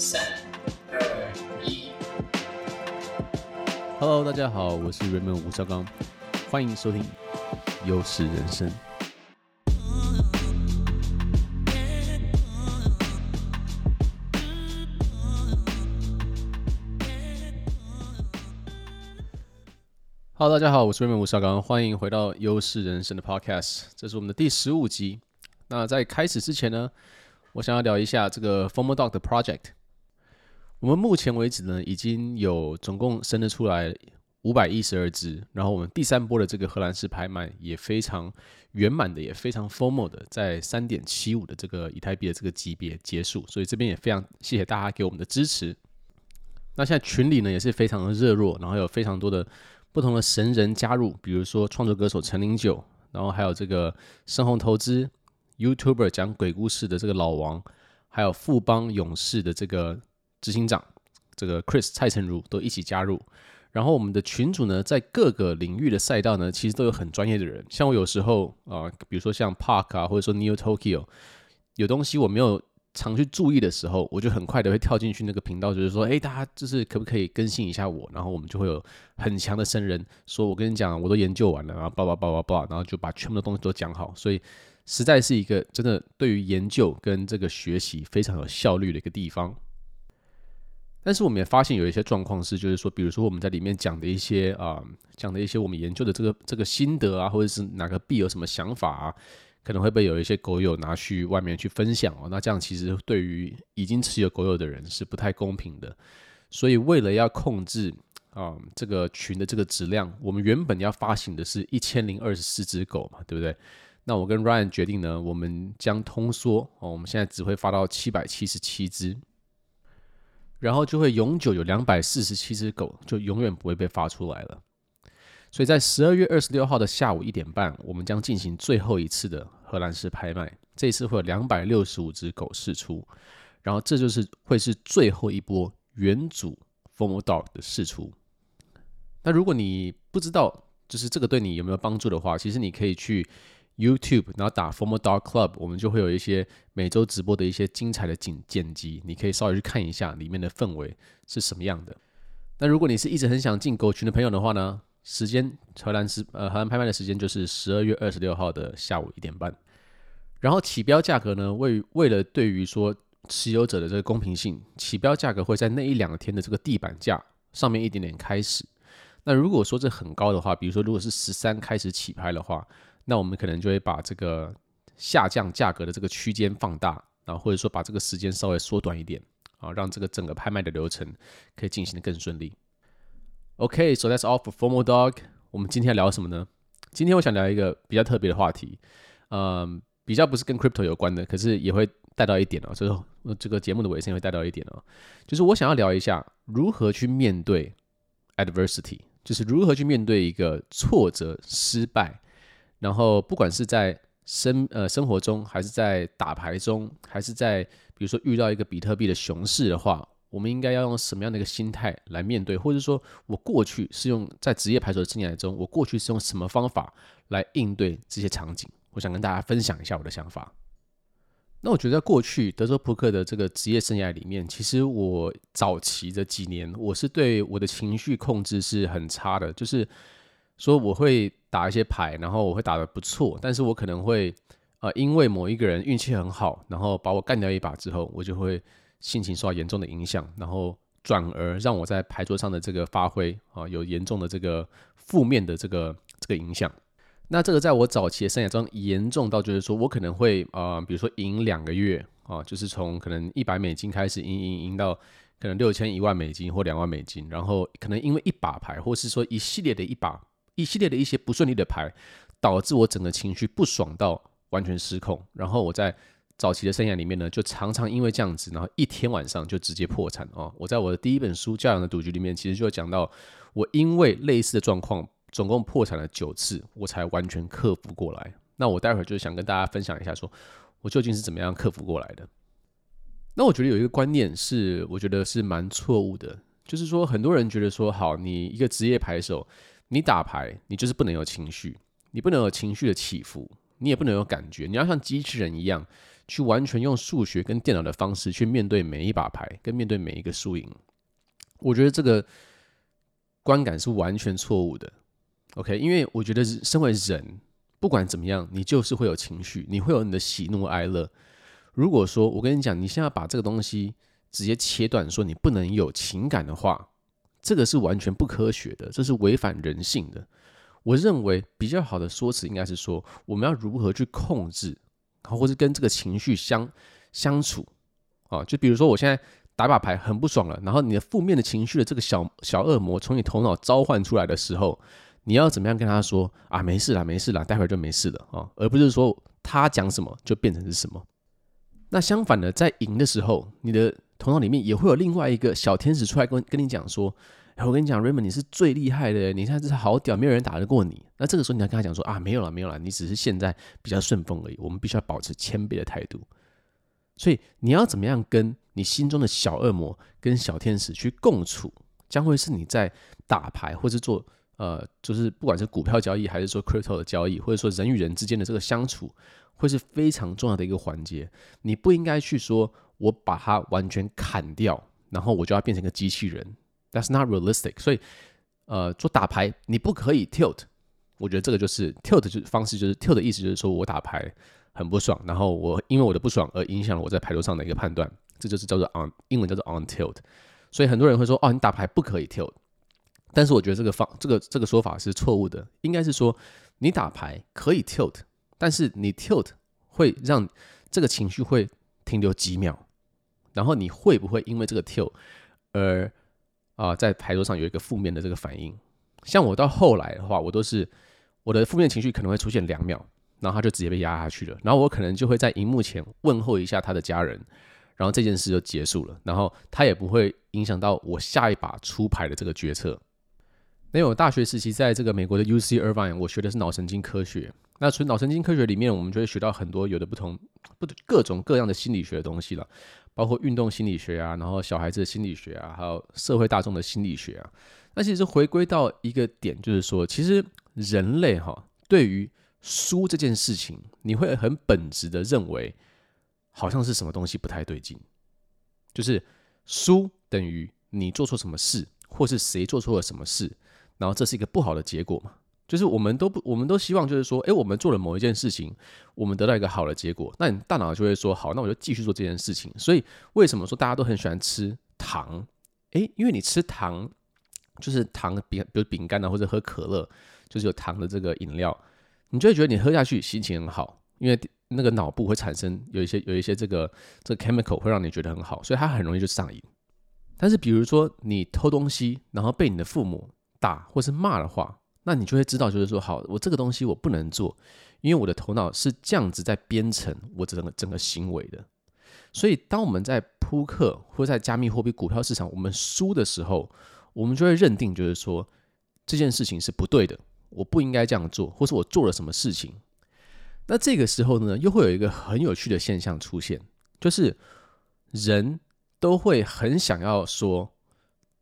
三、二、一。Hello，大家好，我是 Raymond 吴绍刚，欢迎收听优势人生。Hello，大家好，我是 Raymond 吴绍刚，欢迎回到优势人生的 Podcast，这是我们的第十五集。那在开始之前呢，我想要聊一下这个 FOMO Dog 的 Project。我们目前为止呢，已经有总共生得出来五百一十二只，然后我们第三波的这个荷兰式拍卖也非常圆满的，也非常 formal 的，在三点七五的这个以太币的这个级别结束。所以这边也非常谢谢大家给我们的支持。那现在群里呢也是非常的热络，然后有非常多的不同的神人加入，比如说创作歌手陈零九，然后还有这个深红投资 YouTuber 讲鬼故事的这个老王，还有富邦勇士的这个。执行长，这个 Chris 蔡成儒都一起加入，然后我们的群组呢，在各个领域的赛道呢，其实都有很专业的人。像我有时候啊、比如说像 Park 啊，或者说 Neo Tokyo，有东西我没有常去注意的时候，我就很快的会跳进去那个频道，就是说，哎，大家就是可不可以更新一下我？然后我们就会有很强的生人说，我跟你讲，我都研究完了，然后叭叭叭叭叭，然后就把全部的东西都讲好。所以实在是一个真的对于研究跟这个学习非常有效率的一个地方。但是我们也发现有一些状况是，就是说，比如说我们在里面讲的一些啊，讲的一些我们研究的这个这个心得啊，或者是哪个币有什么想法啊，可能会被有一些狗友拿去外面去分享哦。那这样其实对于已经持有狗友的人是不太公平的。所以为了要控制啊这个群的这个质量，我们原本要发行的是一千零二十四只狗嘛，对不对？那我跟 Ryan 决定呢，我们将通缩哦，我们现在只会发到七百七十七只。然后就会永久有两百四十七只狗，就永远不会被发出来了。所以在十二月二十六号的下午一点半，我们将进行最后一次的荷兰式拍卖。这一次会有两百六十五只狗释出，然后这就是会是最后一波元祖 FOMO Dog 的释出。那如果你不知道，就是这个对你有没有帮助的话，其实你可以去。YouTube，然后打 FOMO Dog Club，我们就会有一些每周直播的一些精彩的剪剪辑，你可以稍微去看一下里面的氛围是什么样的。那如果你是一直很想进狗群的朋友的话呢，时间荷兰是呃荷兰拍卖的时间就是十二月二十六号的下午一点半。然后起标价格呢，为为了对于说持有者的这个公平性，起标价格会在那一两天的这个地板价上面一点点开始。那如果说这很高的话，比如说如果是十三开始起拍的话。那我们可能就会把这个下降价格的这个区间放大，然后或者说把这个时间稍微缩短一点啊，让这个整个拍卖的流程可以进行得更顺利。OK，so that's all for formal Dog。我们今天聊什么呢？今天我想聊一个比较特别的话题，嗯，比较不是跟 crypto 有关的，可是也会带到一点哦，就是这个节目的尾声会带到一点哦，就是我想要聊一下如何去面对 adversity，就是如何去面对一个挫折、失败。然后，不管是在生呃生活中，还是在打牌中，还是在比如说遇到一个比特币的熊市的话，我们应该要用什么样的一个心态来面对？或者说我过去是用在职业牌手的生涯中，我过去是用什么方法来应对这些场景？我想跟大家分享一下我的想法。那我觉得在过去德州扑克的这个职业生涯里面，其实我早期的几年，我是对我的情绪控制是很差的，就是。说我会打一些牌，然后我会打得不错，但是我可能会，呃，因为某一个人运气很好，然后把我干掉一把之后，我就会心情受到严重的影响，然后转而让我在牌桌上的这个发挥啊、有严重的这个负面的这个这个影响。那这个在我早期的生涯中严重到就是说我可能会呃，比如说赢两个月啊、就是从可能一百美金开始赢赢赢到可能六千一万美金或两万美金，然后可能因为一把牌，或是说一系列的一把。一系列的一些不顺利的牌，导致我整个情绪不爽到完全失控。然后我在早期的生涯里面呢，就常常因为这样子，然后一天晚上就直接破产哦。我在我的第一本书《教养的赌局》里面，其实就讲到，我因为类似的状况，总共破产了九次，我才完全克服过来。那我待会儿就想跟大家分享一下说，说我究竟是怎么样克服过来的。那我觉得有一个观念是，我觉得是蛮错误的，就是说很多人觉得说，好，你一个职业牌手。你打牌，你就是不能有情绪，你不能有情绪的起伏，你也不能有感觉，你要像机器人一样去完全用数学跟电脑的方式去面对每一把牌，跟面对每一个输赢。我觉得这个观感是完全错误的。OK，因为我觉得身为人，不管怎么样，你就是会有情绪，你会有你的喜怒哀乐。如果说我跟你讲，你现在把这个东西直接切断，说你不能有情感的话，这个是完全不科学的，这是违反人性的。我认为比较好的说辞应该是说，我们要如何去控制，或者跟这个情绪相相处啊？就比如说我现在打把牌很不爽了，然后你的负面的情绪的这个小小恶魔从你头脑召唤出来的时候。你要怎么样跟他说啊？没事啦，没事啦，待会儿就没事了啊，而不是说他讲什么就变成是什么。那相反的，在赢的时候，你的头脑里面也会有另外一个小天使出来跟跟你讲说：“哎，我跟你讲，Raymond，你是最厉害的，你现在是好屌，没有人打得过你。”那这个时候你要跟他讲说：“啊，没有了，没有了，你只是现在比较顺风而已。我们必须要保持谦卑的态度。所以你要怎么样跟你心中的小恶魔跟小天使去共处，将会是你在打牌或是做。呃，就是不管是股票交易，还是说 crypto 的交易，或者说人与人之间的这个相处，会是非常重要的一个环节。你不应该去说，我把它完全砍掉，然后我就要变成一个机器人。That's not realistic。所以，呃，做打牌你不可以 tilt。我觉得这个就是 tilt 就是方式，就是 tilt 的意思就是说我打牌很不爽，然后我因为我的不爽而影响了我在牌桌上的一个判断，这就是叫做 on，英文叫做 on tilt。所以很多人会说，哦，你打牌不可以 tilt。但是我觉得这个方这个这个说法是错误的，应该是说你打牌可以 tilt，但是你 tilt 会让这个情绪会停留几秒，然后你会不会因为这个 tilt 而啊、在牌桌上有一个负面的这个反应？像我到后来的话，我都是我的负面情绪可能会出现两秒，然后他就直接被压下去了，然后我可能就会在荧幕前问候一下他的家人，然后这件事就结束了，然后他也不会影响到我下一把出牌的这个决策。那我大学时期在这个美国的 UC Irvine，我学的是脑神经科学。那从脑神经科学里面，我们就会学到很多有的不同、不各种各样的心理学的东西了，包括运动心理学啊，然后小孩子的心理学啊，还有社会大众的心理学啊。那其实回归到一个点，就是说，其实人类哈，对于输这件事情，你会很本质的认为，好像是什么东西不太对劲，就是输等于你做错什么事，或是谁做错了什么事。然后这是一个不好的结果嘛？就是我们都不，我们都希望就是说，诶，我们做了某一件事情，我们得到一个好的结果，那你大脑就会说，好，那我就继续做这件事情。所以为什么说大家都很喜欢吃糖？诶，因为你吃糖，就是糖饼，比如饼干啊，或者喝可乐，就是有糖的这个饮料，你就会觉得你喝下去心情很好，因为那个脑部会产生有一些有一些这个这个 chemical 会让你觉得很好，所以它很容易就上瘾。但是比如说你偷东西，然后被你的父母打或是骂的话，那你就会知道，就是说，好，我这个东西我不能做，因为我的头脑是这样子在编程我整个整个行为的。所以，当我们在扑克或在加密货币、股票市场我们输的时候，我们就会认定，就是说这件事情是不对的，我不应该这样做，或是我做了什么事情。那这个时候呢，又会有一个很有趣的现象出现，就是人都会很想要说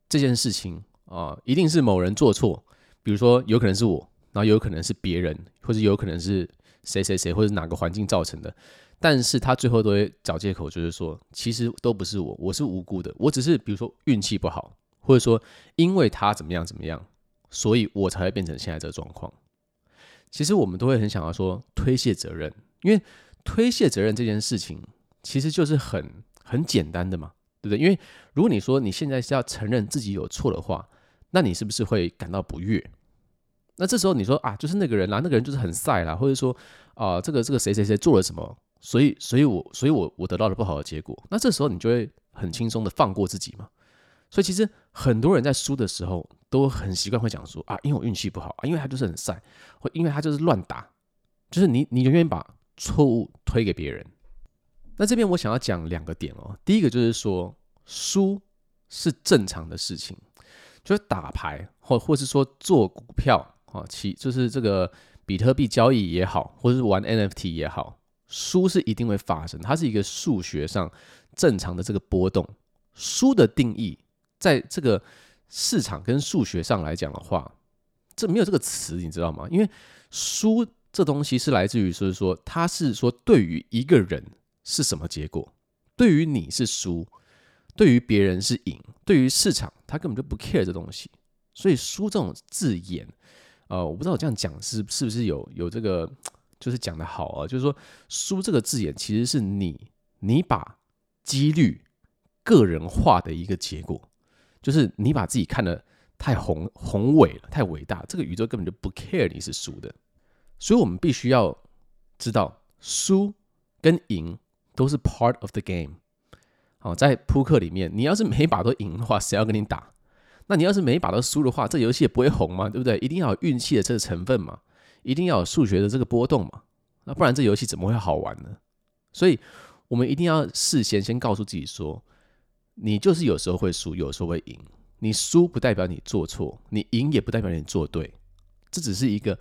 这件事情。啊，一定是某人做错，比如说有可能是我，然后有可能是别人，或者有可能是谁谁谁，或者哪个环境造成的。但是他最后都会找借口，就是说其实都不是我，我是无辜的，我只是比如说运气不好，或者说因为他怎么样怎么样，所以我才会变成现在这个状况。其实我们都会很想要说推卸责任，因为推卸责任这件事情其实就是很很简单的嘛，对不对？因为如果你说你现在是要承认自己有错的话，那你是不是会感到不悦？那这时候你说啊，就是那个人啦，那个人就是很赛啦，或者说啊，这个这个谁谁谁做了什么，所以所以我所以我我得到了不好的结果。那这时候你就会很轻松的放过自己嘛。所以其实很多人在输的时候都很习惯会讲说啊，因为我运气不好啊，因为他就是很赛，或因为他就是乱打，就是你你永远把错误推给别人。那这边我想要讲两个点哦，第一个就是说输是正常的事情。就是打牌，或或是说做股票，啊，其就是这个比特币交易也好，或者是玩 NFT 也好，输是一定会发生，它是一个数学上正常的这个波动。输的定义，在这个市场跟数学上来讲的话，这没有这个词，你知道吗？因为输这东西是来自于，就是说它是说对于一个人是什么结果，对于你是输，对于别人是赢，对于市场他根本就不 care 这东西。所以输这种字眼，呃，我不知道我这样讲是是不是有有这个，就是讲的好啊，就是说输这个字眼其实是你你把几率个人化的一个结果，就是你把自己看得太宏宏伟了，太伟大，这个宇宙根本就不 care 你是输的。所以我们必须要知道，输跟赢都是 part of the game。好，在扑克里面，你要是每把都赢的话，谁要跟你打？那你要是每一把都输的话，这游戏也不会红嘛，对不对？一定要有运气的这个成分嘛，一定要有数学的这个波动嘛，那不然这游戏怎么会好玩呢？所以，我们一定要事先先告诉自己说，你就是有时候会输，有时候会赢。你输不代表你做错，你赢也不代表你做对，这只是一个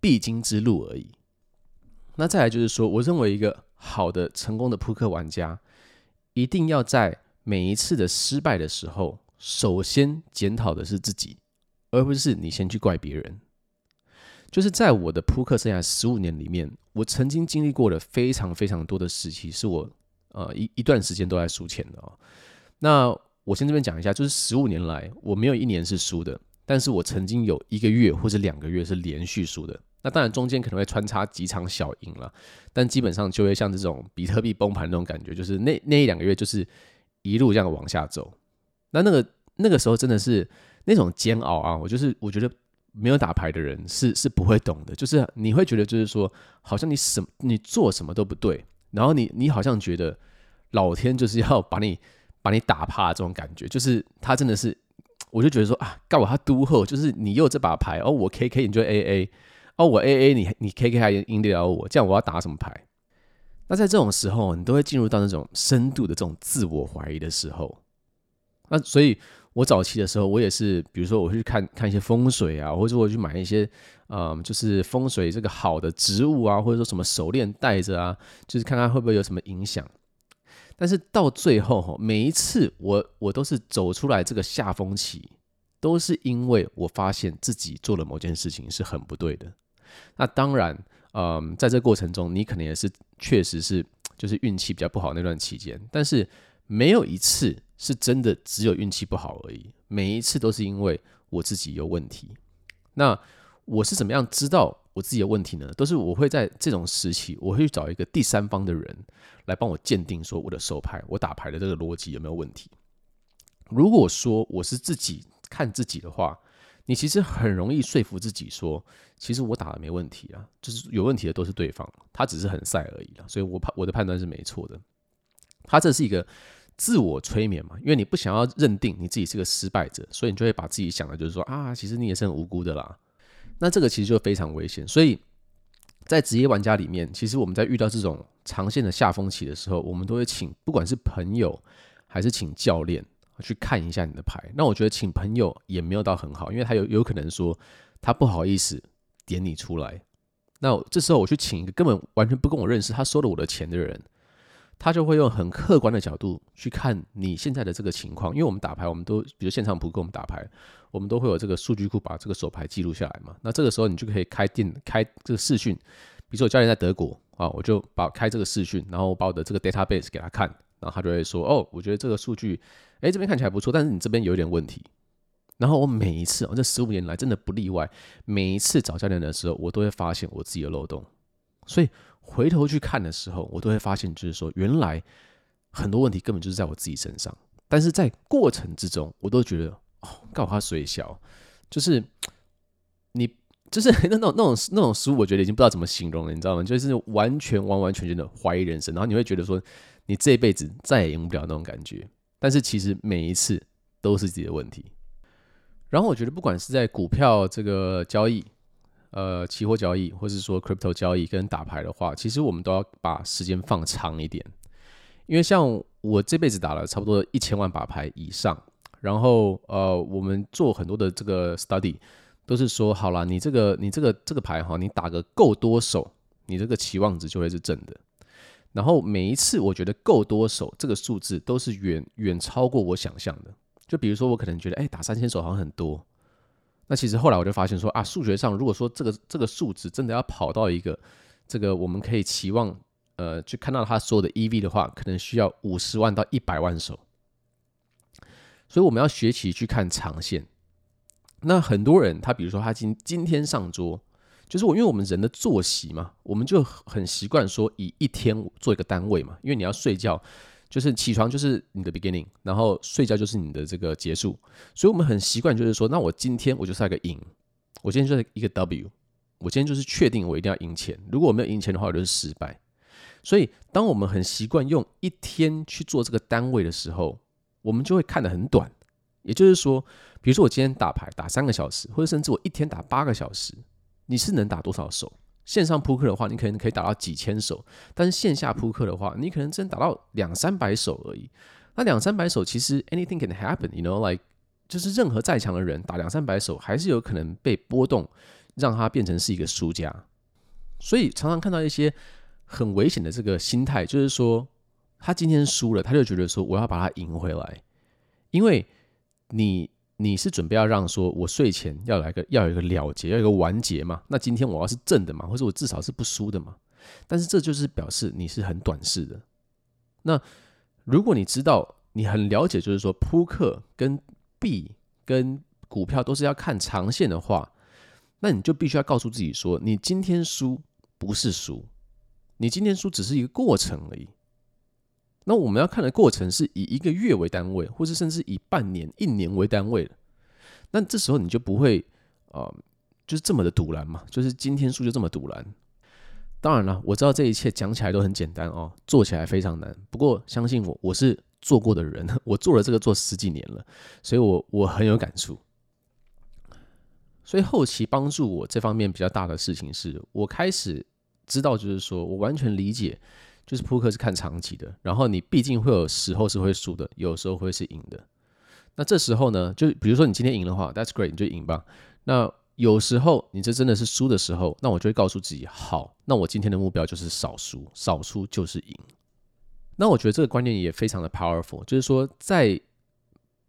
必经之路而已。那再来就是说，我认为一个好的成功的扑克玩家，一定要在每一次的失败的时候，首先检讨的是自己，而不是你先去怪别人。就是在我的扑克生涯十五年里面，我曾经经历过了非常非常多的时期，是我呃一一段时间都在输钱的哦。那我先这边讲一下，就是十五年来我没有一年是输的，但是我曾经有一个月或者两个月是连续输的。那当然中间可能会穿插几场小赢了，但基本上就会像这种比特币崩盘那种感觉，就是那那一两个月就是一路这样往下走。那那个那个时候真的是那种煎熬啊！我就是我觉得没有打牌的人是是不会懂的，就是你会觉得就是说，好像你什你做什么都不对，然后你你好像觉得老天就是要把你把你打趴这种感觉，就是他真的是，我就觉得说啊，告我他都后，就是你有这把牌哦，我 K K 你就 A A，哦我 A A 你你 K K 还赢得了我，这样我要打什么牌？那在这种时候，你都会进入到那种深度的这种自我怀疑的时候。那所以，我早期的时候，我也是，比如说，我去看看一些风水啊，或者我去买一些，嗯，就是风水这个好的植物啊，或者说什么手链戴着啊，就是看看会不会有什么影响。但是到最后，每一次我我都是走出来这个下风期，都是因为我发现自己做了某件事情是很不对的。那当然，嗯，在这过程中，你可能也是确实是就是运气比较不好那段期间，但是没有一次。是真的只有运气不好而已，每一次都是因为我自己有问题。那我是怎么样知道我自己的问题呢？都是我会在这种时期，我会去找一个第三方的人来帮我鉴定，说我的手牌、我打牌的这个逻辑有没有问题。如果说我是自己看自己的话，你其实很容易说服自己说，其实我打的没问题啊，就是有问题的都是对方，他只是很赛而已了。所以我判我的判断是没错的。他这是一个。自我催眠嘛，因为你不想要认定你自己是个失败者，所以你就会把自己想的就是说啊，其实你也是很无辜的啦。那这个其实就非常危险。所以在职业玩家里面，其实我们在遇到这种长线的下风期的时候，我们都会请不管是朋友还是请教练去看一下你的牌。那我觉得请朋友也没有到很好，因为他有有可能说他不好意思点你出来。那这时候我去请一个根本完全不跟我认识，他收了我的钱的人。他就会用很客观的角度去看你现在的这个情况，因为我们打牌，我们都比如现场扑克，我们打牌，我们都会有这个数据库把这个手牌记录下来嘛。那这个时候你就可以开电开这个视讯，比如说我教练在德国啊，我就把开这个视讯，然后把我的这个 database 给他看，然后他就会说哦，我觉得这个数据，诶，这边看起来不错，但是你这边有一点问题。然后我每一次，我这十五年来真的不例外，每一次找教练的时候，我都会发现我自己的漏洞，所以。回头去看的时候，我都会发现，就是说，原来很多问题根本就是在我自己身上。但是在过程之中，我都觉得，哦，告他水小，就是 你，就是那种那种那种书，我觉得已经不知道怎么形容了，你知道吗？就是完全完完全全的怀疑人生，然后你会觉得说，你这辈子再也赢不了那种感觉。但是其实每一次都是自己的问题。然后我觉得，不管是在股票这个交易，呃，期货交易，或是说 crypto 交易跟打牌的话，其实我们都要把时间放长一点，因为像我这辈子打了差不多一千万把牌以上，然后呃，我们做很多的这个 study 都是说，好啦，你这个你这个这个牌哈，你打个够多手，你这个期望值就会是正的。然后每一次我觉得够多手这个数字都是远远超过我想象的。就比如说我可能觉得，哎，打三千手好像很多。那其实后来我就发现说啊，数学上如果说这个这个数值真的要跑到一个这个我们可以期望呃去看到他所有的 EV 的话，可能需要五十万到一百万手。所以我们要学习去看长线。那很多人他比如说他今今天上桌，就是我因为我们人的作息嘛，我们就很习惯说以一天做一个单位嘛，因为你要睡觉。就是起床就是你的 beginning，然后睡觉就是你的这个结束，所以我们很习惯就是说，那我今天我就是一个赢，我今天就是一个 W，我今天就是确定我一定要赢钱，如果我没有赢钱的话，我就是失败。所以当我们很习惯用一天去做这个单位的时候，我们就会看得很短。也就是说，比如说我今天打牌打三个小时，或者甚至我一天打八个小时，你是能打多少手？线上扑克的话，你可能可以打到几千手，但是线下扑克的话，你可能真打到两三百手而已。那两三百手其实 anything can happen，you know，like 就是任何再强的人打两三百手，还是有可能被波动，让他变成是一个输家。所以常常看到一些很危险的这个心态，就是说他今天输了，他就觉得说我要把它赢回来，因为你。你是准备要让说，我睡前要来个要有一个了结，要有一个完结嘛？那今天我要是正的嘛，或者我至少是不输的嘛？但是这就是表示你是很短视的。那如果你知道你很了解，就是说扑克跟币跟股票都是要看长线的话，那你就必须要告诉自己说，你今天输不是输，你今天输只是一个过程而已。那我们要看的过程是以一个月为单位，或是甚至以半年、一年为单位的。那这时候你就不会，呃，就是这么的赌烂嘛，就是今天数就这么赌烂。当然了，我知道这一切讲起来都很简单哦，做起来非常难。不过相信我，我是做过的人，我做了这个做十几年了，所以我我很有感触。所以后期帮助我这方面比较大的事情是，我开始知道，就是说我完全理解。就是扑克是看长期的，然后你毕竟会有时候是会输的，有时候会是赢的。那这时候呢，就比如说你今天赢的话，That's great，你就赢吧。那有时候你这真的是输的时候，那我就会告诉自己，好，那我今天的目标就是少输，少输就是赢。那我觉得这个观念也非常的 powerful，就是说在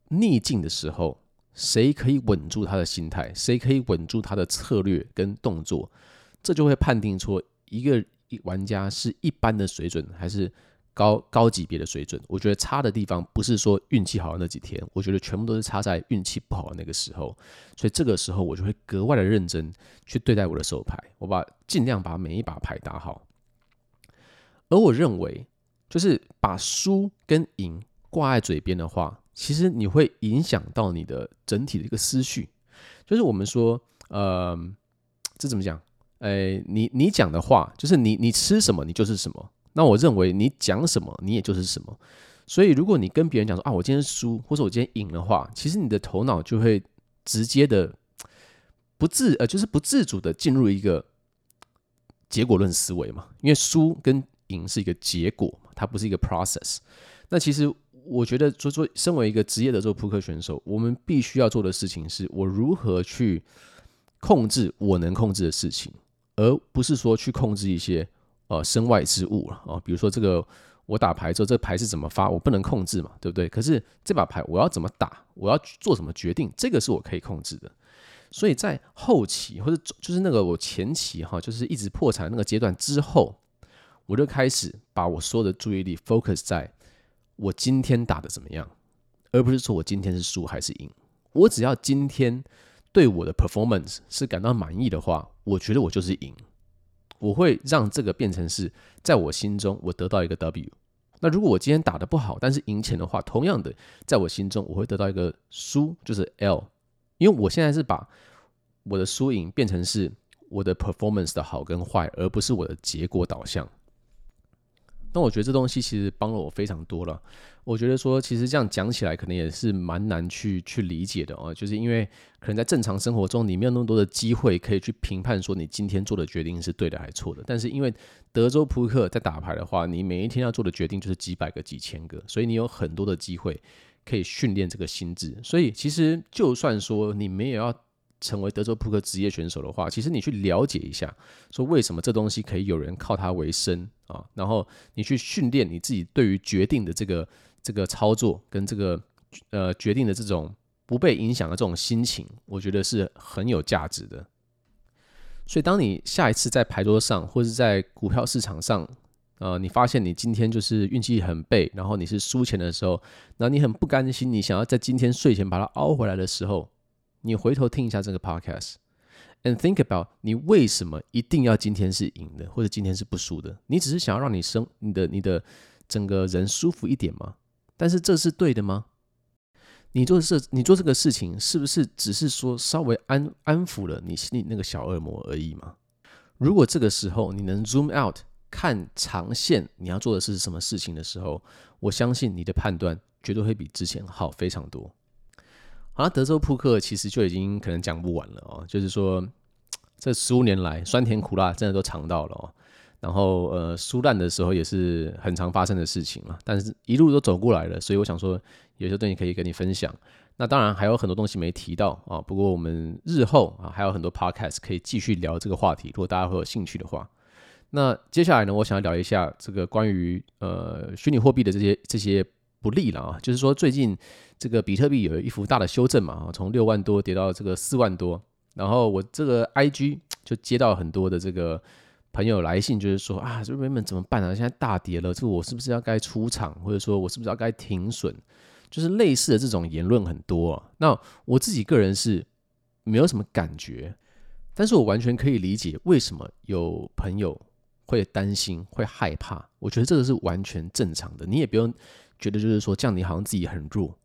逆境的时候，谁可以稳住他的心态，谁可以稳住他的策略跟动作，这就会判定出一个。玩家是一般的水准还是高高级别的水准？我觉得差的地方不是说运气好的那几天，我觉得全部都是差在运气不好的那个时候。所以这个时候我就会格外的认真去对待我的手牌，我把尽量把每一把牌打好。而我认为，就是把输跟赢挂在嘴边的话，其实你会影响到你的整体的一个思绪。就是我们说，呃，这怎么讲？诶，你你讲的话就是你你吃什么，你就是什么。那我认为你讲什么，你也就是什么。所以如果你跟别人讲说啊，我今天输，或者我今天赢的话，其实你的头脑就会直接的不自呃，就是不自主的进入一个结果论思维嘛。因为输跟赢是一个结果嘛，它不是一个 process。那其实我觉得，说说身为一个职业的这个扑克选手，我们必须要做的事情是，我如何去控制我能控制的事情。而不是说去控制一些呃身外之物了啊，比如说这个我打牌之后，这牌是怎么发，我不能控制嘛，对不对？可是这把牌我要怎么打，我要做什么决定，这个是我可以控制的。所以在后期或者就是那个我前期哈，就是一直破产那个阶段之后，我就开始把我所有的注意力 focus 在我今天打的怎么样，而不是说我今天是输还是赢。我只要今天。对我的 performance 是感到满意的话，我觉得我就是赢。我会让这个变成是在我心中我得到一个 W。那如果我今天打得不好，但是赢钱的话，同样的，在我心中我会得到一个输，就是 L。因为我现在是把我的输赢变成是我的 performance 的好跟坏，而不是我的结果导向。那我觉得这东西其实帮了我非常多了。我觉得说，其实这样讲起来可能也是蛮难去去理解的哦，就是因为可能在正常生活中，你没有那么多的机会可以去评判说你今天做的决定是对的还是错的。但是因为德州扑克在打牌的话，你每一天要做的决定就是几百个、几千个，所以你有很多的机会可以训练这个心智。所以其实就算说你没有要成为德州扑克职业选手的话，其实你去了解一下，说为什么这东西可以有人靠它为生啊？然后你去训练你自己对于决定的这个这个操作跟这个呃决定的这种不被影响的这种心情，我觉得是很有价值的。所以当你下一次在牌桌上或是在股票市场上呃，你发现你今天就是运气很背，然后你是输钱的时候，然后你很不甘心，你想要在今天睡前把它凹回来的时候，你回头听一下这个 podcast，and think about 你为什么一定要今天是赢的，或者今天是不输的？你只是想要让你生你的你的整个人舒服一点吗？但是这是对的吗？你做事，你做这个事情，是不是只是说稍微安安抚了你心里那个小恶魔而已吗？如果这个时候你能 zoom out 看长线，你要做的是什么事情的时候，我相信你的判断绝对会比之前好非常多。好了，德州扑克其实就已经可能讲不完了哦，就是说这十五年来酸甜苦辣真的都尝到了哦。然后呃，输烂的时候也是很常发生的事情嘛，但是一路都走过来了，所以我想说有些东西可以跟你分享。那当然还有很多东西没提到啊，不过我们日后啊还有很多 podcast 可以继续聊这个话题，如果大家会有兴趣的话。那接下来呢，我想要聊一下这个关于呃虚拟货币的这些这些不利了啊，就是说最近这个比特币有一幅大的修正嘛，从六万多跌到这个四万多，然后我这个 IG 就接到很多的这个。朋友来信就是说啊，这边们怎么办啊？现在大跌了，这我是不是要该出场，或者说我是不是要该停损？就是类似的这种言论很多啊。那我自己个人是没有什么感觉，但是我完全可以理解为什么有朋友会担心、会害怕。我觉得这个是完全正常的，你也不用觉得就是说这样你好像自己很弱。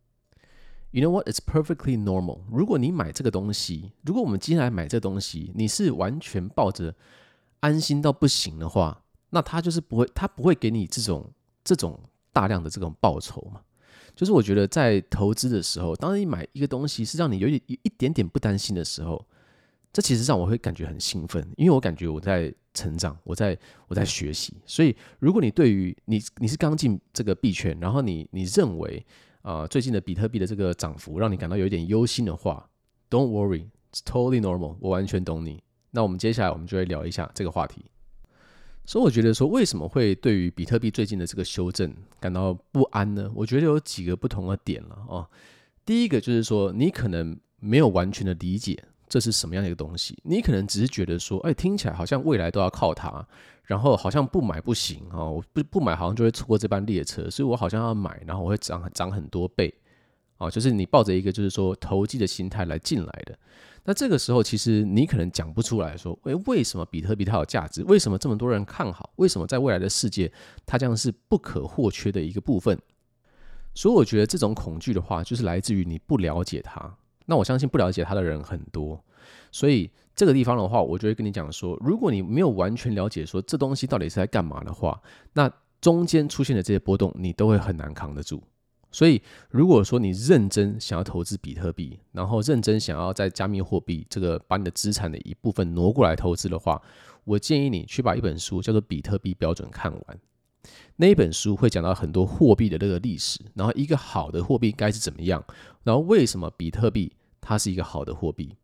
You know what? It's perfectly normal。如果你买这个东西，如果我们今天来买这东西，你是完全抱着。安心到不行的话，那他就是不会，他不会给你这种这种大量的这种报酬嘛。就是我觉得在投资的时候，当你买一个东西是让你有一一点点不担心的时候，这其实让我会感觉很兴奋，因为我感觉我在成长，我在我在学习。所以，如果你对于你你是刚进这个币圈，然后你你认为啊、呃、最近的比特币的这个涨幅让你感到有一点忧心的话，Don't worry，it's totally normal，我完全懂你。那我们接下来我们就会聊一下这个话题。所以我觉得说，为什么会对于比特币最近的这个修正感到不安呢？我觉得有几个不同的点了哦。第一个就是说，你可能没有完全的理解这是什么样的一个东西，你可能只是觉得说，哎，听起来好像未来都要靠它，然后好像不买不行哦，我不不买好像就会错过这班列车，所以我好像要买，然后我会涨涨很多倍。哦，就是你抱着一个就是说投机的心态来进来的，那这个时候其实你可能讲不出来说，诶，为什么比特币它有价值？为什么这么多人看好？为什么在未来的世界它将是不可或缺的一个部分？所以我觉得这种恐惧的话，就是来自于你不了解它。那我相信不了解它的人很多，所以这个地方的话，我就会跟你讲说，如果你没有完全了解说这东西到底是在干嘛的话，那中间出现的这些波动，你都会很难扛得住。所以，如果说你认真想要投资比特币，然后认真想要在加密货币这个把你的资产的一部分挪过来投资的话，我建议你去把一本书叫做《比特币标准》看完。那一本书会讲到很多货币的这个历史，然后一个好的货币该是怎么样，然后为什么比特币它是一个好的货币，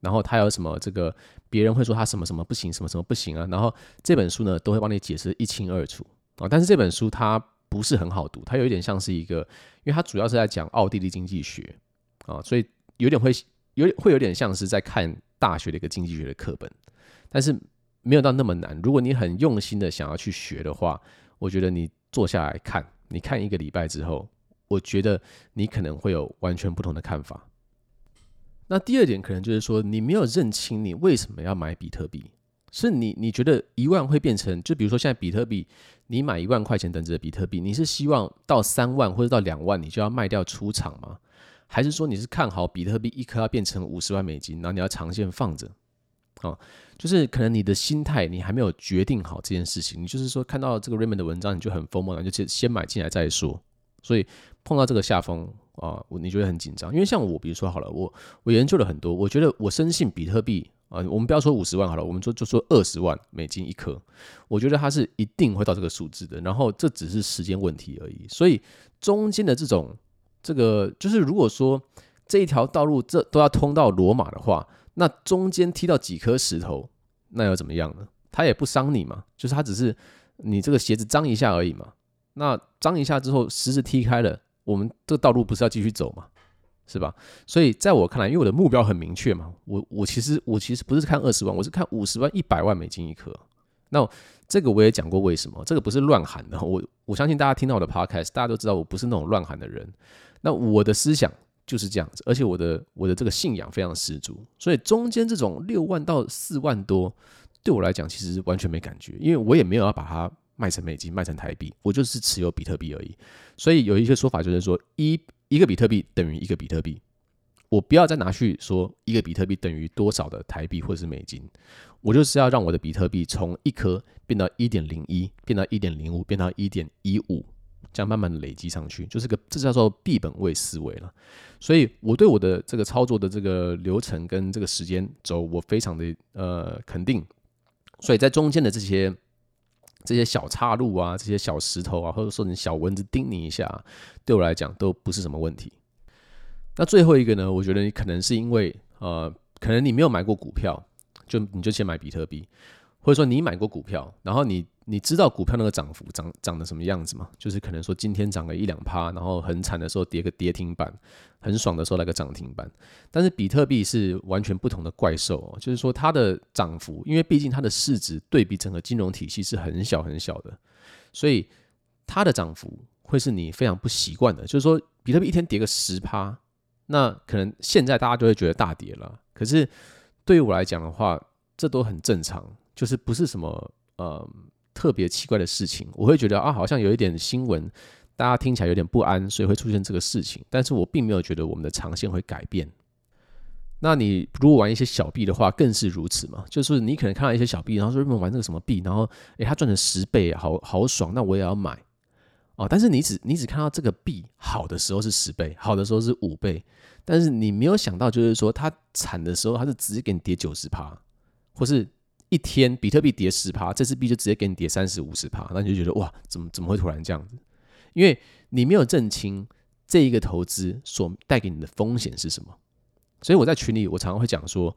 然后它有什么这个别人会说它什么什么不行，什么什么不行啊，然后这本书呢都会帮你解释一清二楚啊。但是这本书它。不是很好读，它有一点像是一个，因为它主要是在讲奥地利经济学啊，所以有点会有点会有点像是在看大学的一个经济学的课本，但是没有到那么难。如果你很用心的想要去学的话，我觉得你坐下来看，你看一个礼拜之后，我觉得你可能会有完全不同的看法。那第二点可能就是说，你没有认清你为什么要买比特币。是你，你觉得一万会变成？就比如说现在比特币，你买一万块钱等值的比特币，你是希望到三万或者到两万你就要卖掉出场吗？还是说你是看好比特币一颗要变成五十万美金，然后你要长线放着？啊，就是可能你的心态你还没有决定好这件事情，你就是说看到这个 Raymond 的文章你就很疯魔，就先买进来再说。所以碰到这个下风啊，你觉得很紧张？因为像我，比如说好了，我我研究了很多，我觉得我深信比特币。啊，我们不要说五十万好了，我们说就说二十万美金一颗，我觉得它是一定会到这个数字的。然后这只是时间问题而已。所以中间的这种这个，就是如果说这一条道路这都要通到罗马的话，那中间踢到几颗石头，那又怎么样呢？它也不伤你嘛，就是它只是你这个鞋子脏一下而已嘛。那脏一下之后，石子踢开了，我们这个道路不是要继续走吗？是吧？所以在我看来，因为我的目标很明确嘛，我我其实我其实不是看二十万，我是看五十万、一百万美金一颗。那这个我也讲过为什么，这个不是乱喊的。我我相信大家听到我的 podcast，大家都知道我不是那种乱喊的人。那我的思想就是这样子，而且我的我的这个信仰非常十足，所以中间这种六万到四万多，对我来讲其实完全没感觉，因为我也没有要把它卖成美金、卖成台币，我就是持有比特币而已。所以有一些说法就是说，一一个比特币等于一个比特币。我不要再拿去说一个比特币等于多少的台币或者是美金，我就是要让我的比特币从一颗变到一点零一，变到一点零五，变到一点一五，这样慢慢累积上去，就是个这叫做币本位思维了。所以我对我的这个操作的这个流程跟这个时间轴，我非常的呃肯定。所以在中间的这些这些小岔路啊，这些小石头啊，或者说你小蚊子叮你一下，对我来讲都不是什么问题。那最后一个呢？我觉得你可能是因为呃，可能你没有买过股票，就你就先买比特币，或者说你买过股票，然后你你知道股票那个涨幅涨涨的什么样子吗？就是可能说今天涨个一两趴，然后很惨的时候跌个跌停板，很爽的时候来个涨停板。但是比特币是完全不同的怪兽哦，就是说它的涨幅，因为毕竟它的市值对比整个金融体系是很小很小的，所以它的涨幅会是你非常不习惯的。就是说比特币一天跌个十趴。那可能现在大家就会觉得大跌了，可是对于我来讲的话，这都很正常，就是不是什么呃特别奇怪的事情。我会觉得啊，好像有一点新闻，大家听起来有点不安，所以会出现这个事情。但是我并没有觉得我们的长线会改变。那你如果玩一些小币的话，更是如此嘛。就是你可能看到一些小币，然后说你们玩这个什么币，然后诶，它赚了十倍，好好爽，那我也要买。哦，但是你只你只看到这个币好的时候是十倍，好的时候是五倍，但是你没有想到，就是说它惨的时候，它是直接给你跌九十趴，或是一天比特币跌十趴，这次币就直接给你跌三十五十趴，那你就觉得哇，怎么怎么会突然这样子？因为你没有认清这一个投资所带给你的风险是什么。所以我在群里我常常会讲说，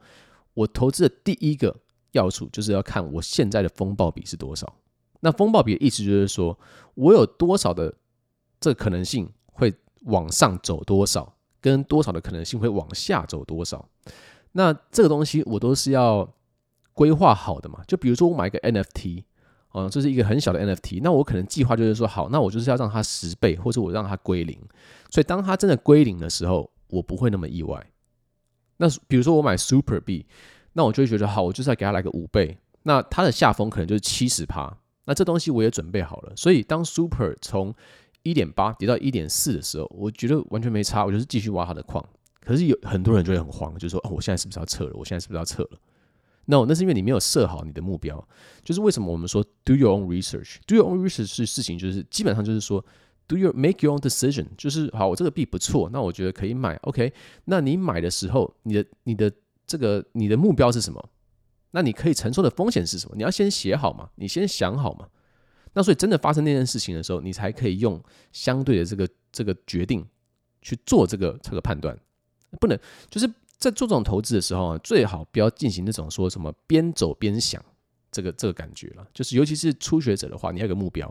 我投资的第一个要素就是要看我现在的风暴比是多少。那风暴比的意思就是说，我有多少的这可能性会往上走多少，跟多少的可能性会往下走多少。那这个东西我都是要规划好的嘛。就比如说我买一个 NFT，嗯，这是一个很小的 NFT，那我可能计划就是说，好，那我就是要让它十倍，或者我让它归零。所以当它真的归零的时候，我不会那么意外。那比如说我买 Super 币，那我就会觉得好，我就是要给它来个五倍。那它的下风可能就是七十趴。那这东西我也准备好了，所以当 Super 从一点八跌到一点四的时候，我觉得完全没差，我就是继续挖它的矿。可是有很多人就会很慌，就是说哦，我现在是不是要撤了？我现在是不是要撤了？No，那是因为你没有设好你的目标。就是为什么我们说 Do your own research，Do your own research 是事情，就是基本上就是说 Do your make your own decision，就是好，我这个币不错，那我觉得可以买。OK，那你买的时候，你的你的这个你的目标是什么？那你可以承受的风险是什么？你要先写好嘛，你先想好嘛。那所以真的发生那件事情的时候，你才可以用相对的这个这个决定去做这个这个判断。不能就是在做这种投资的时候啊，最好不要进行那种说什么边走边想这个这个感觉了。就是尤其是初学者的话，你要有个目标。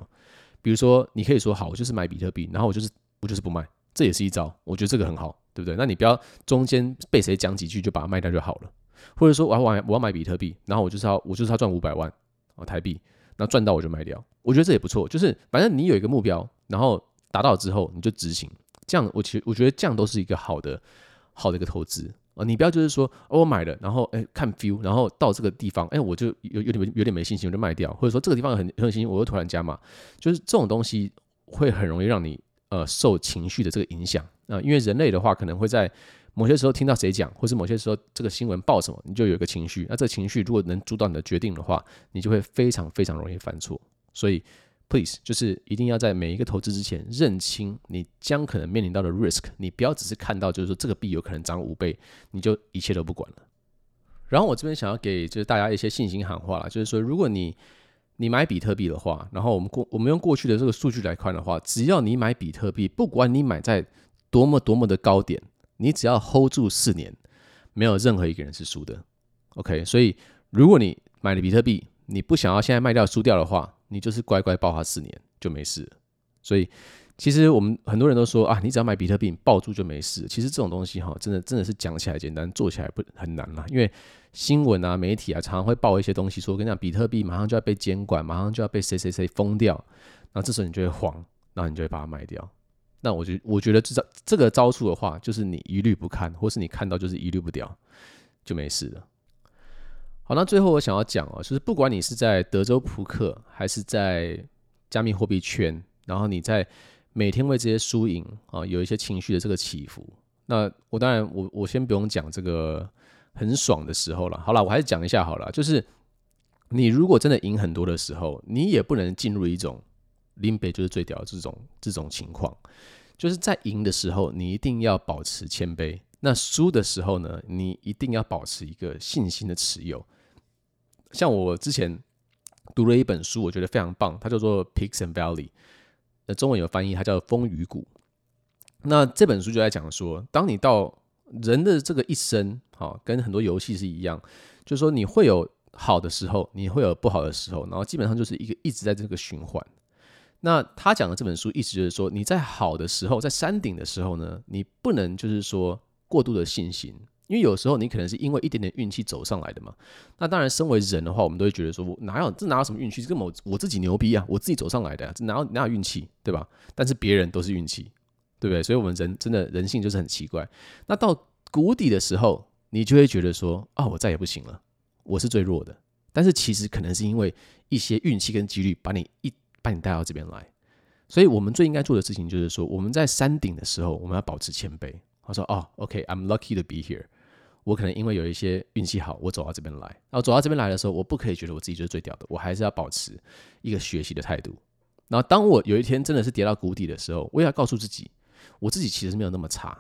比如说，你可以说好，我就是买比特币，然后我就是我就是不卖，这也是一招。我觉得这个很好，对不对？那你不要中间被谁讲几句就把它卖掉就好了。或者说我要我要买比特币，然后我就是要我就是要赚五百万啊台币，那赚到我就卖掉，我觉得这也不错。就是反正你有一个目标，然后达到之后你就执行，这样我其实我觉得这样都是一个好的好的一个投资啊。你不要就是说哦我买了，然后哎看 feel，然后到这个地方哎我就有有点有点没信心，我就卖掉，或者说这个地方很很有信心，我又突然加码，就是这种东西会很容易让你呃受情绪的这个影响啊，因为人类的话可能会在。某些时候听到谁讲，或是某些时候这个新闻报什么，你就有一个情绪。那这个情绪如果能主导你的决定的话，你就会非常非常容易犯错。所以，please 就是一定要在每一个投资之前认清你将可能面临到的 risk。你不要只是看到就是说这个币有可能涨五倍，你就一切都不管了。然后我这边想要给就是大家一些信心喊话啦，就是说如果你你买比特币的话，然后我们过我们用过去的这个数据来看的话，只要你买比特币，不管你买在多么多么的高点。你只要 hold 住四年，没有任何一个人是输的。OK，所以如果你买了比特币，你不想要现在卖掉输掉的话，你就是乖乖抱它四年就没事。所以其实我们很多人都说啊，你只要买比特币抱住就没事。其实这种东西哈，真的真的是讲起来简单，做起来不很难啦。因为新闻啊、媒体啊，常常会报一些东西，说跟你讲比特币马上就要被监管，马上就要被谁谁谁封掉，那这时候你就会慌，然后你就会把它卖掉。那我就我觉得这招这个招数的话，就是你一律不看，或是你看到就是一律不掉，就没事了。好，那最后我想要讲哦，就是不管你是在德州扑克，还是在加密货币圈，然后你在每天为这些输赢啊有一些情绪的这个起伏，那我当然我我先不用讲这个很爽的时候了。好了，我还是讲一下好了，就是你如果真的赢很多的时候，你也不能进入一种。林北就是最屌的这种这种情况，就是在赢的时候，你一定要保持谦卑；那输的时候呢，你一定要保持一个信心的持有。像我之前读了一本书，我觉得非常棒，它叫做《Peaks and Valley》，那中文有翻译，它叫《风雨谷》。那这本书就在讲说，当你到人的这个一生，哈，跟很多游戏是一样，就是说你会有好的时候，你会有不好的时候，然后基本上就是一个一直在这个循环。那他讲的这本书意思就是说，你在好的时候，在山顶的时候呢，你不能就是说过度的信心，因为有时候你可能是因为一点点运气走上来的嘛。那当然，身为人的话，我们都会觉得说，我哪有这哪有什么运气？这根本我自己牛逼啊，我自己走上来的，这哪有哪有运气，对吧？但是别人都是运气，对不对？所以我们人真的人性就是很奇怪。那到谷底的时候，你就会觉得说，啊，我再也不行了，我是最弱的。但是其实可能是因为一些运气跟几率把你一。把你带到这边来，所以我们最应该做的事情就是说，我们在山顶的时候，我们要保持谦卑。他说：“哦，OK，I'm lucky to be here。我可能因为有一些运气好，我走到这边来。然后走到这边来的时候，我不可以觉得我自己就是最屌的，我还是要保持一个学习的态度。然后当我有一天真的是跌到谷底的时候，我也要告诉自己，我自己其实没有那么差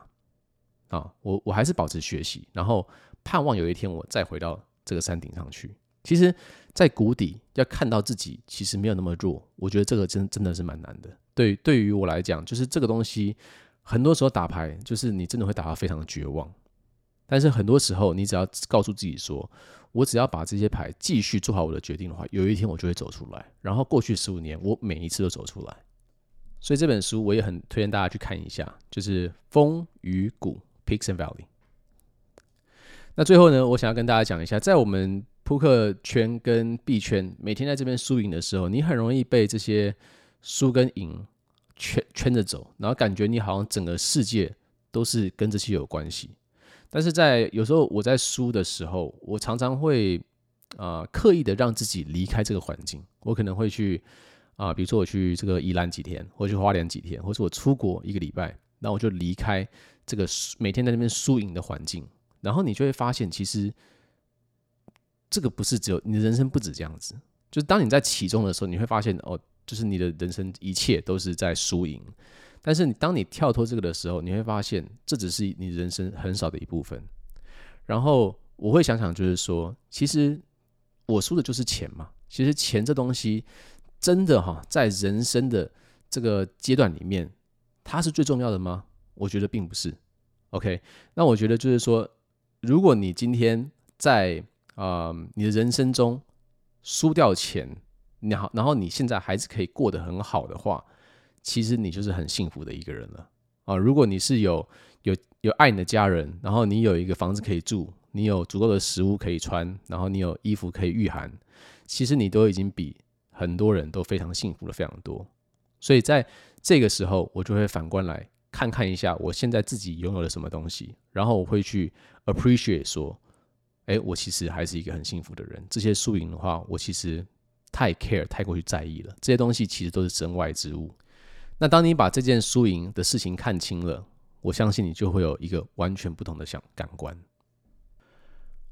啊，我我还是保持学习，然后盼望有一天我再回到这个山顶上去。”其实，在谷底要看到自己其实没有那么弱，我觉得这个真真的是蛮难的。对，对于我来讲，就是这个东西，很多时候打牌就是你真的会打到非常的绝望。但是很多时候，你只要告诉自己说，我只要把这些牌继续做好我的决定的话，有一天我就会走出来。然后过去十五年，我每一次都走出来。所以这本书我也很推荐大家去看一下，就是《风与谷》（Peaks and Valley）。那最后呢，我想要跟大家讲一下，在我们扑克圈跟币圈，每天在这边输赢的时候，你很容易被这些输跟赢圈圈着走，然后感觉你好像整个世界都是跟这些有关系。但是在有时候我在输的时候，我常常会啊、刻意的让自己离开这个环境。我可能会去啊、比如说我去这个宜兰几天，或去花莲几天，或是我出国一个礼拜，那我就离开这个每天在那边输赢的环境，然后你就会发现其实。这个不是只有你的人生不止这样子，就是当你在其中的时候，你会发现哦，就是你的人生一切都是在输赢。但是你当你跳脱这个的时候，你会发现这只是你人生很少的一部分。然后我会想想，就是说，其实我输的就是钱嘛。其实钱这东西真的哈，在人生的这个阶段里面，它是最重要的吗？我觉得并不是。OK，那我觉得就是说，如果你今天在啊、你的人生中输掉钱，然后然后你现在还是可以过得很好的话，其实你就是很幸福的一个人了啊、如果你是有有有爱你的家人，然后你有一个房子可以住，你有足够的食物可以穿，然后你有衣服可以御寒，其实你都已经比很多人都非常幸福了非常多。所以在这个时候，我就会反观来看看一下我现在自己拥有了什么东西，然后我会去 appreciate 说。哎，我其实还是一个很幸福的人。这些输赢的话，我其实太 care，太过去在意了。这些东西其实都是身外之物。那当你把这件输赢的事情看清了，我相信你就会有一个完全不同的想感官。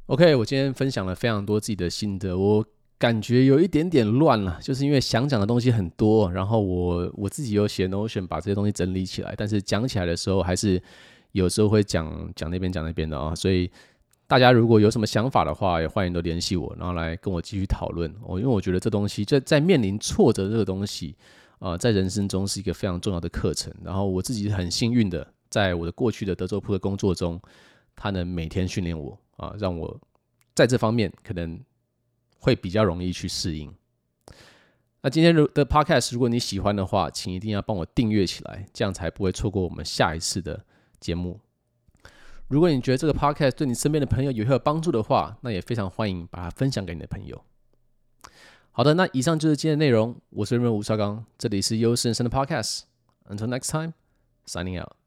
OK，我今天分享了非常多自己的心得，我感觉有一点点乱了，就是因为想讲的东西很多，然后我我自己有写 Notion 把这些东西整理起来，但是讲起来的时候还是有时候会讲讲那边讲那边的啊，所以。大家如果有什么想法的话，也欢迎都联系我，然后来跟我继续讨论。哦，因为我觉得这东西在在面临挫折这个东西啊，在人生中是一个非常重要的课程。然后我自己很幸运的，在我的过去的德州扑克工作中，他能每天训练我啊，让我在这方面可能会比较容易去适应。那今天的 podcast 如果你喜欢的话，请一定要帮我订阅起来，这样才不会错过我们下一次的节目。如果你觉得这个 podcast 对你身边的朋友有有帮助的话，那也非常欢迎把它分享给你的朋友。好的，那以上就是今天的内容。我是任吴绍刚，这里是优势人生的 podcast。Until next time, signing out.